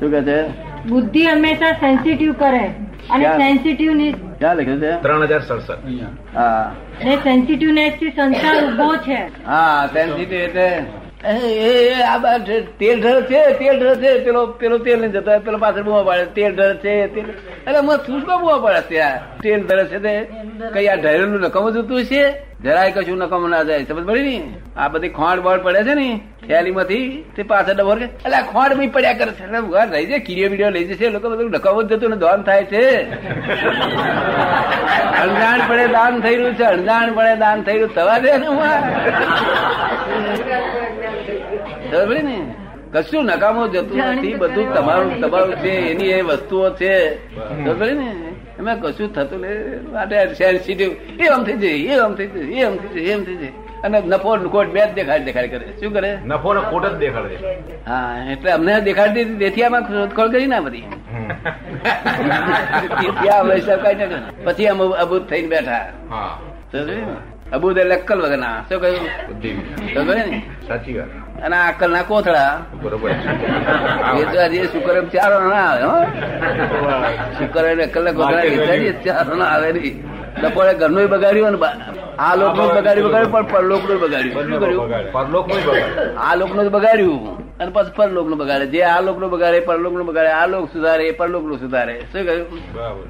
શું કે છે? બુદ્ધિ હંમેશા સેન્સિટિવ કરે. અને? સેન્સિટિવ ક્યાં લખ્યું છે? ત્રણ હજાર સડસઠ. હા. ને સેન્સિટિવનેસથી સંસાર ઊભો છે. હા સેન્સિટિવ એટલે આ તેલ ઢળ છે, તેલ ઢળ છે. પેલો પેલો તેલ નહીં જતો પેલો પાછળ બુવા પાડે. તેલ ઢળ છે, તેલ એટલે મને શું બુવા પાડે ત્યાં તેલ ઢળ છે તે કઈ આ ઢળેલું નકમ જતું છે? જરાય કશું નકમ ના જાય. સમજ પડી ને? આ બધી ખોંડ બોડ પડે છે ને, થેલીમાંથી, તે પાછળ ડબોર એટલે આ ખોંડ બી પડ્યા કરે છે. ઉઘાર લઈ જાય કીડીઓ બીડીઓ લઈ જશે. લોકો બધું નકમ જતું ને દાન થાય છે. અણજાણ પડે દાન થયેલું છે, અણજાણ પડે દાન થયેલું થવા દે ને પડી ને? કશું નકામો જતું નથી બધું તમારું તમારું છે એની એ વસ્તુઓ છે. ને? એમાં કશું થતું ને માટે સેન્સિટિવ એ આમ થઈ જાય એ આમ થઈ જાય એ આમ થઈ જાય એમ થઈ જાય. અને નફો ખોટ બે જ દેખાડ દેખાડ કરે. શું કરે? નફો ને ખોટ જ દેખાડે હા એટલે અમને દેખાડતી હતી તેથી આમાં શોધખોળ કરી ના બધી. પછી અમે અબૂત થઈને બેઠા. ને? અબૂત એટલે અક્કલ વગરના. શું કહ્યું? ને? સાચી વાત. અને આકલ ના કોથળા. બરોબર એ તો આજે શુક્ર ચારો ના આવે શુકર શુક્ર અકલ ના કોથળા ચારો ના આવે નહીં. બપોરે ઘરનું બગાડ્યું ને આ લોકનું બગાડ્યું બગાડ્યું પણ પરલોકનું બગાડ્યું. શું કર્યું? પરલોકનું આ લોકનું બગાડ્યું. અને પછી પરલોકનું બગાડે. જે આ લોકનું બગાડે પરલોકનું બગાડે. આ લોક સુધારે એ પરલોકનું સુધારે. શું કહ્યું? બરાબર.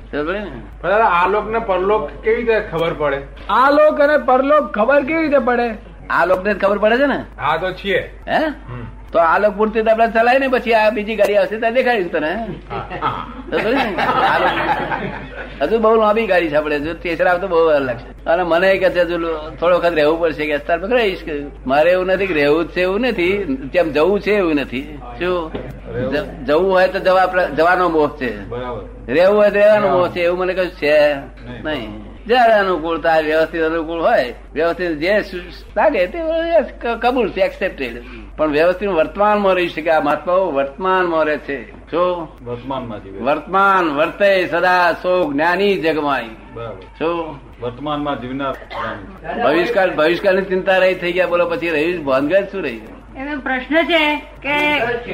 દાદા આલોક ને? પરલોક કેવી રીતે ખબર પડે? આ લોક અને પરલોક ખબર કેવી રીતે પડે? આ લોક ને ખબર પડે છે ને? હા તો છીએ. હે? તો આ લોક પૂરતી તો આપડે ચલાય ને પછી આ બીજી ગાડી આવશે ત્યાં દેખાડીશ તને હજુ બહુ લાંબી ગાડી છે આપડે તેસરા આવતો બહુ વાર લાગશે. અને મને કે છે થોડો વખત રહેવું પડશે કે અત્યારે રહીશ મારે એવું નથી કે રહેવું જ છે એવું નથી. તેમ જવું છે એવું નથી. શું? જવું હોય તો જવા જવાનો મોહ છે. રહેવું હોય તો રહેવાનો મોહ છે એવું મને કશું છે નહીં. જયારે અનુકૂળતા વ્યવસ્થિત અનુકૂળ હોય. વ્યવસ્થિત જે લાગે તે કબૂલ છે એક્સેપ્ટેડ પણ વ્યવસ્થિત વર્તમાનમાં રહી શકે. આ મહાત્માઓ વર્તમાનમાં રહે છે. શું વર્તમાનમાં વર્તમાન વર્તે સદા સો જ્ઞાની જગમાઈ. બરાબર. શું વર્તમાનમાં જીવનાર ભવિષ્યકાળ ભવિષ્યકાળની ચિંતા રહી થઈ ગયા બોલો પછી રહી ભાનગઢ શું રહી? એનો પ્રશ્ન છે કે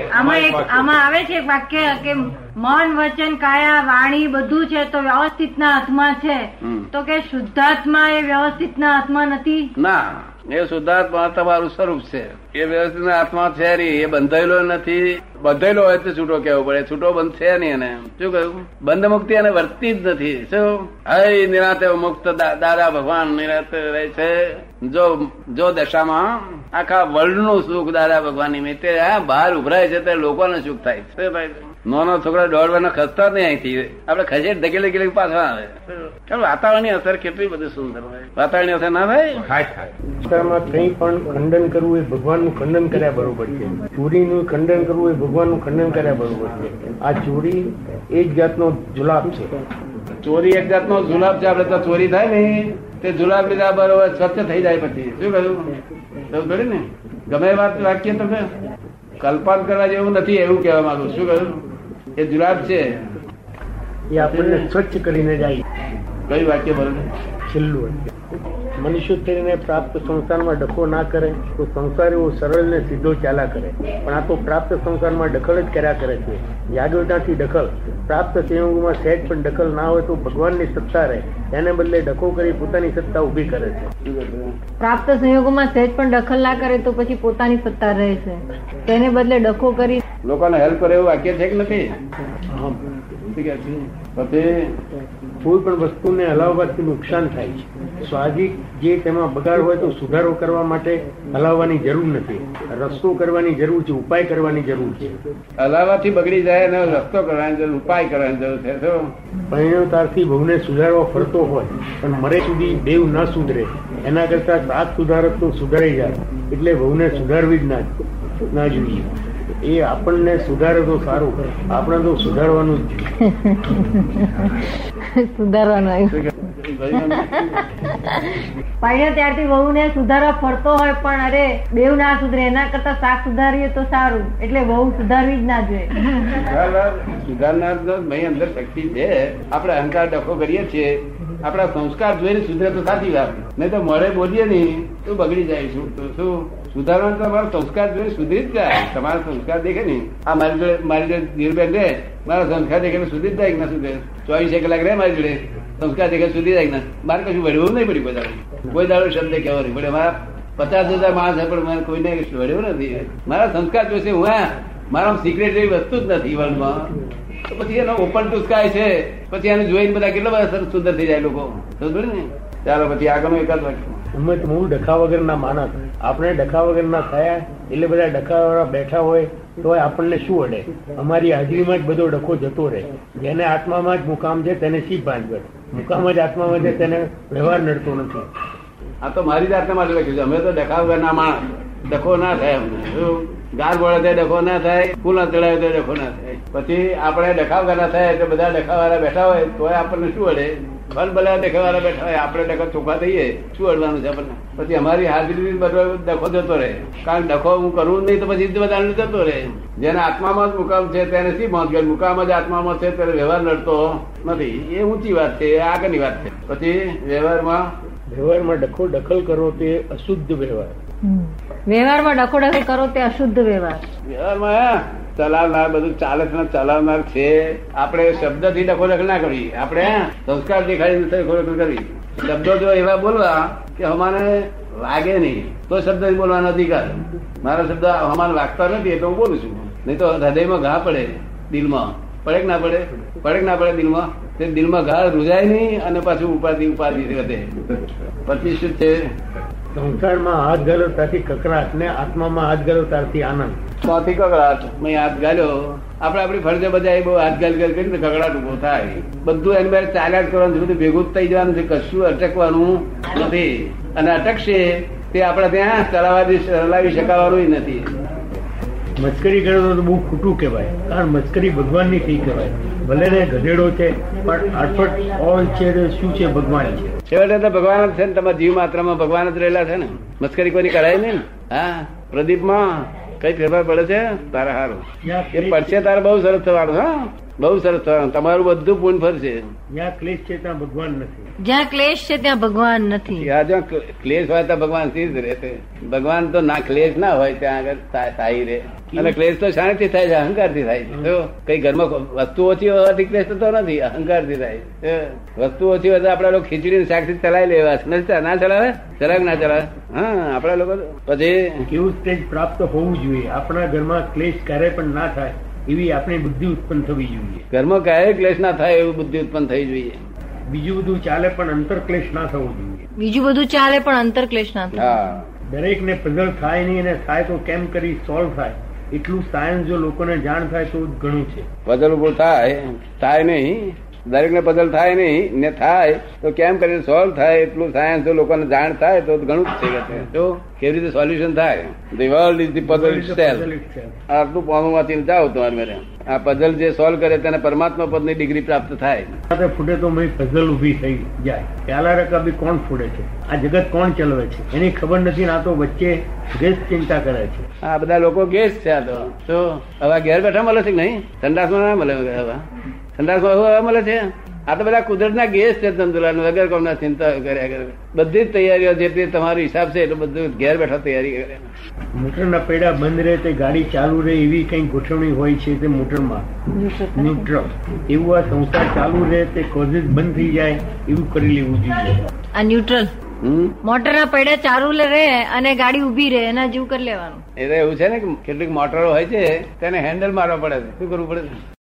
આમાં એક આમાં આવે છે વાક્ય કે મન વચન કાયા વાણી બધું છે તો વ્યવસ્થિત ના હાથમાં છે. તો કે શુદ્ધાત્મા એ વ્યવસ્થિત ના હાથમાં નથી? ના એ શુદ્ધાત્મા તમારું સ્વરૂપ છે. એ વ્યવસ્થિત આત્મા છે નહીં એ બંધાયેલો નથી. બંધાયેલો હોય તો છૂટો કેવો પડે. છૂટો બંધ છે નહીં એને. શું કહ્યું? બંધ મુક્તિ એને વર્તી જ નથી. શું? હૈ નિરાતે મુક્ત દાદા ભગવાન નિરાતે રહે છે. જો જો દશામાં આખા વર્લ્ડનું સુખ દાદા ભગવાન નિમિત્તે આ બહાર ઉભરાય છે ત્યારે લોકોને સુખ થાય છે. છે? નાનો છોકરા દોડવાના ખસતા જ નહીં અહીંથી. આપડે ખસે ધકેલે ગેલે પાછા આવે. કારણ વાતાવરણની અસર કેટલી બધી સુંદર હોય. વાતાવરણની અસર ના થાય? થાય પણ ખંડન કરવું એ ભગવાનનું ખંડન કર્યા બરોબર છે. ચોરીનું ખંડન કરવું એ ભગવાનનું ખંડન કર્યા બરોબર છે. આ ચોરી એ જ જાતનો જુલાબ છે. ચોરી એક જાતનો જુલાબ છે આપડે તો ચોરી થાય ને. તે જુલાબ લીધા બરોબર સ્વચ્છ થઈ જાય પછી. શું કહ્યું? સમજ ને? ગમે વાત વાક્ય તમે કલ્પના કરવા જેવું નથી એવું કહેવા માંગુ શું કહ્યું? એ જુલાબ છે. એ આપણને સ્વચ્છ કરીને જાય. કયું વાક્ય બરોબર છેલ્લું વાક્ય. મનુષ્ય થઈને પ્રાપ્ત સંસારમાં ડખો ના કરે તો સંસાર એવો સરળ ને સીધો ચાલ્યા કરે. પણ આ તો પ્રાપ્ત સંસારમાં દખલ જ કર્યા કરે છે. જાગૃતાથી દખલ પ્રાપ્ત સંયોગમાં સહેજ પણ દખલ ના હોય તો ભગવાનની સત્તા રહે. એને બદલે ડખો કરી પોતાની સત્તા ઊભી કરે છે. પ્રાપ્ત સંયોગોમાં સહેજ પણ દખલ ના કરે તો પછી પોતાની સત્તા રહે છે. તેને બદલે ડખો કરી લોકોને હેલ્પ કરે એવું વાક્ય છે કે નથી? પછી? કોઈ પણ વસ્તુને હલાવવાથી નુકસાન થાય છે. સ્વાદિક જે તેમાં બગાડ હોય તો સુધારો કરવા માટે હલાવવાની જરૂર નથી. રસ્તો કરવાની જરૂર છે ઉપાય કરવાની જરૂર છે. હલાવવાથી બગડી જાય અને રસ્તો કરવાની જરૂર ઉપાય કરવાની જરૂર છે તો પરિણતારથી બહુને સુધારવા ફરતો હોય પણ મરે સુધી દેવ ન સુધરે. એના કરતા સાત સુધારક તો સુધારી જાય. એટલે બહુને સુધારવી જ ના જોઈએ. એ આપણને સુધારે તો સારું. આપણે તો સુધારવાનું જ સુધારવાનું પાણી ત્યારથી ત્યારથી વહુને સુધારવા ફરતો હોય પણ અરે બેવ ના સુધરે એના કરતા શાક સુધારીએ તો સારું. એટલે વહુ સુધારવી જ ના જોઈએ. સુધારનાર સુધારનાર તો ભાઈ અંદર શક્તિ છે. આપણે અહંકાર ડખો કરીએ છીએ. આપણા સંસ્કાર જોઈને સુધરે તો સાચી વાત. નહીં તો મળે બોલીએ નહીં તો બગડી જાય શું તો શું? સુધારવાનું તમારો સંસ્કાર જોઈ સુધી જ જાય. તમારો સંસ્કાર દેખે ને આ મારી જોડે મારી જોડે ધીરબેન રે મારા સંસ્કાર દેખે સુધી જ જાય ના સુધે ચોવીસે કલાક રે મારી જોડે. સંસ્કાર દેખે સુધી જાય ના. મારે કશું વડવું નહીં પડ્યું બધા કોઈ દાડો શબ્દ કહેવો નહીં પડે. મારા પચાસ હજાર માણસ પણ મને કોઈને વડ્યું નથી. મારા સંસ્કાર જોશે હું હા મારા સિક્રેટ એવી વસ્તુ જ નથી વર્લ્ડમાં તો પછી એનો ઓપન ટુ સ્કાય છે. પછી એને જોઈને બધા કેટલા બધા સુંદર થઈ જાય લોકો. સમજ્યું ને? ચાલો, પછી આગળનું એકાદ વાક્ય. અમે હું ડખા વગરના માણસ. આપણે ડખા વગરના થયા એટલે બધા ડખાવાળા બેઠા હોય તો આપણને શું અડે? અમારી હાજરીમાં જ બધો ડખો જતો રહે. જેને આત્મામાં જ મુકામ છે તેને શી ભાંજગઢ મુકામ જ આત્મામાં છે તેને વ્યવહાર નડતો નથી. આ તો મારી જાતને માટે લખ્યું છે. અમે તો ડખા વગરના માણસ. ડખો ના થાય અમને? ગાર બોળે ડખો ના થાય ના ચડાવે તો ડખો ના થાય. પછી આપણે ડખાવવાના થાય એટલે બધા ડખાવાળા બેઠા હોય તો આપણને શું અડે? ભલ ભલા ડખાવાળા બેઠા હોય, આપણે ડખો ચોખા થઈએ શું અડવાનું છે આપણને? પછી અમારી હાજરી ડખો જતો રહે. કારણ ડખો હું કરું નહીં તો પછી બધા જતો રહે. જેને આત્મામાં જ મુકામ છે, તેને શી પહોંચ મુકામ જ આત્મામાં છે, ત્યારે વ્યવહાર નડતો નથી. એ ઊંચી વાત છે, એ આગળની વાત છે. પછી વ્યવહારમાં વ્યવહારમાં ડખો દખલ કરવો તે અશુદ્ધ વ્યવહાર. વ્યવહારમાં ડખોડખલ કરો તે અશુદ્ધ વ્યવહાર. વ્યવહારમાં ચલાવનાર બધું ચાલે છે ચલાવનાર છે. આપણે શબ્દથી ડખો ના કરવી આપણે સંસ્કાર દેખાડી ડખો દખલ કરવી શબ્દો જો એવા બોલવા કે અમારે લાગે નહીં, તો શબ્દ બોલવાનો અધિકાર. મારા શબ્દ અમારે લાગતા નથી એટલે હું બોલું છું. નહીં તો હૃદયમાં ઘા પડે દિલમાં. પડે કે ના પડે? પડે ના પડે દિલમાં? તે દિલમાં ઘા રૂજાય નહીં અને પાછું ઉપાધિ ઉપાધિ વધે પછી શું છે? સંસારમાં હાથ ગાલો ત્યાંથી કકરાટ ને આત્મામાં હાથ ગાલો ત્યારથી આનંદ. ત્યાંથી કકડાટ મેં હાથ ગાલ્યો આપણે આપણી ફરજે બધા બહુ હાથ ગાલ ગાલ કરીને કકડાટ ઊભો થાય. બધું એની બાર ચાલ્યા જ કરવાનું છે બધું ભેગું થઈ જવાનું છે કશું અટકવાનું નથી. અને અટકશે તે આપણે ત્યાં ચલાવવા ચલાવી શકાવાનું નથી. મસ્કરી કરો તો બહુ ખોટું કહેવાય. કારણ મસ્કરી ભગવાનની થઈ કહેવાય. ભલે ને ગધેડો છે પણ અટપટ ઓલ છે શું છે ભગવાન છે? છેવટે તો ભગવાન જ છે ને તમારા જીવ માત્રામાં ભગવાન જ રહેલા છે ને. મસ્કરી કોઈની કરાય નહીં ને? હા પ્રદીપમાં કઈ ફેરફાર પડે છે? તારા હારું. એ પડશે તારે બહુ સરસ થવાનું હા. બહુ સરસ તમારું બધું પૂર્ણ ફરશે. જ્યાં ક્લેશ છે ત્યાં ભગવાન નથી. જ્યાં ક્લેશ છે ત્યાં ભગવાન નથી. આ ક્લેશ હોય તો ભગવાન સ્થિર જ રહેશે? ભગવાન તો ના ક્લેશ ના હોય ત્યાં આગળ સાહી રહે. અને ક્લેશ તો શાંતિથી થાય છે અહંકારથી થાય છે. કઈ ઘરમાં વસ્તુ ઓછી હોવાથી ક્લેશ થતો નથી અહંકારથી થાય છે. વસ્તુ ઓછી હોય તો આપડા લોકો ખીચડી શાકથી ચલાવી લેવા નથી ના ચલાવે? ચલાવે ના ચલાવે? હા આપડા લોકો તો. પછી કેવું સ્ટેજ પ્રાપ્ત હોવું જોઈએ. આપણા ઘરમાં ક્લેશ ક્યારે પણ ના થાય. એવી આપણી બુદ્ધિ ઉત્પન્ન થવી જોઈએ. ઘરમાં ક્યારે ક્લેશ ના થાય એવું બુદ્ધિ ઉત્પન્ન થઈ જોઈએ. બીજું બધું ચાલે પણ અંતર ક્લેશ ના થવો જોઈએ. બીજું બધું ચાલે પણ અંતર ક્લેશ ના થાય. દરેક ને પઝલ થાય નહીં અને થાય તો કેમ કરી સોલ્વ થાય. એટલું સાયન્સ જો લોકોને જાણ થાય તો ઘણું છે. પઝલ ઉભું થાય થાય નહીં. દરેક ને પઝલ થાય નહીં ને થાય તો કેમ કરીને સોલ્વ થાય? એટલું સાયન્સ જો લોકોને જાણ થાય તો ઘણું જ છે કે છે. કેવી રીતે સોલ્યુશન થાય? The world is the puzzle self. આટલું પાણું વાંચીને જાઓ તમારે મેરે આ પઝલ જે સોલ્વ કરે તેને પરમાત્મા પદની ડિગ્રી પ્રાપ્ત થાય. ફૂટે તો પઝલ ઊભી થઈ જાય. પ્યાલા રકાબી કોણ ફૂડે છે? આ જગત કોણ ચલાવે છે? એની ખબર નથી ના તો વચ્ચે ગેસ ચિંતા કરે છે. આ બધા લોકો ગેસ છે આ તો. તો હવે ઘેર બેઠા મળે છે નહીં? સંડાસમાં ના મળે હવે સંડાસમાં મળે છે? આ તો બધા કુદરતના ગેસ છે તંદુલાલ વગર કોમના ચિંતા કર્યા કરે. બધી જ તૈયારીઓ જે તે તમારો હિસાબ છે એટલે બધું ઘેર બેઠા તૈયારી કરે મોટરના પૈડા બંધ રહે તે ગાડી ચાલુ રહે એવી કઈ ગોઠવણી હોય છે તે મોટરમાં? ન્યુટ્રલ એવું આ સંસાર ચાલુ રહે તે કોઝિસ બંધ થઈ જાય એવું કરી લેવું જોઈએ. આ ન્યુટ્રલ હમ? મોટરના પૈડા ચાલુ રહે અને ગાડી ઊભી રહે એના જેવું કરી લેવાનું. એટલે એવું છે ને કેટલીક મોટરો હોય છે તેને હેન્ડલ મારવા પડે છે. શું કરવું પડે? છે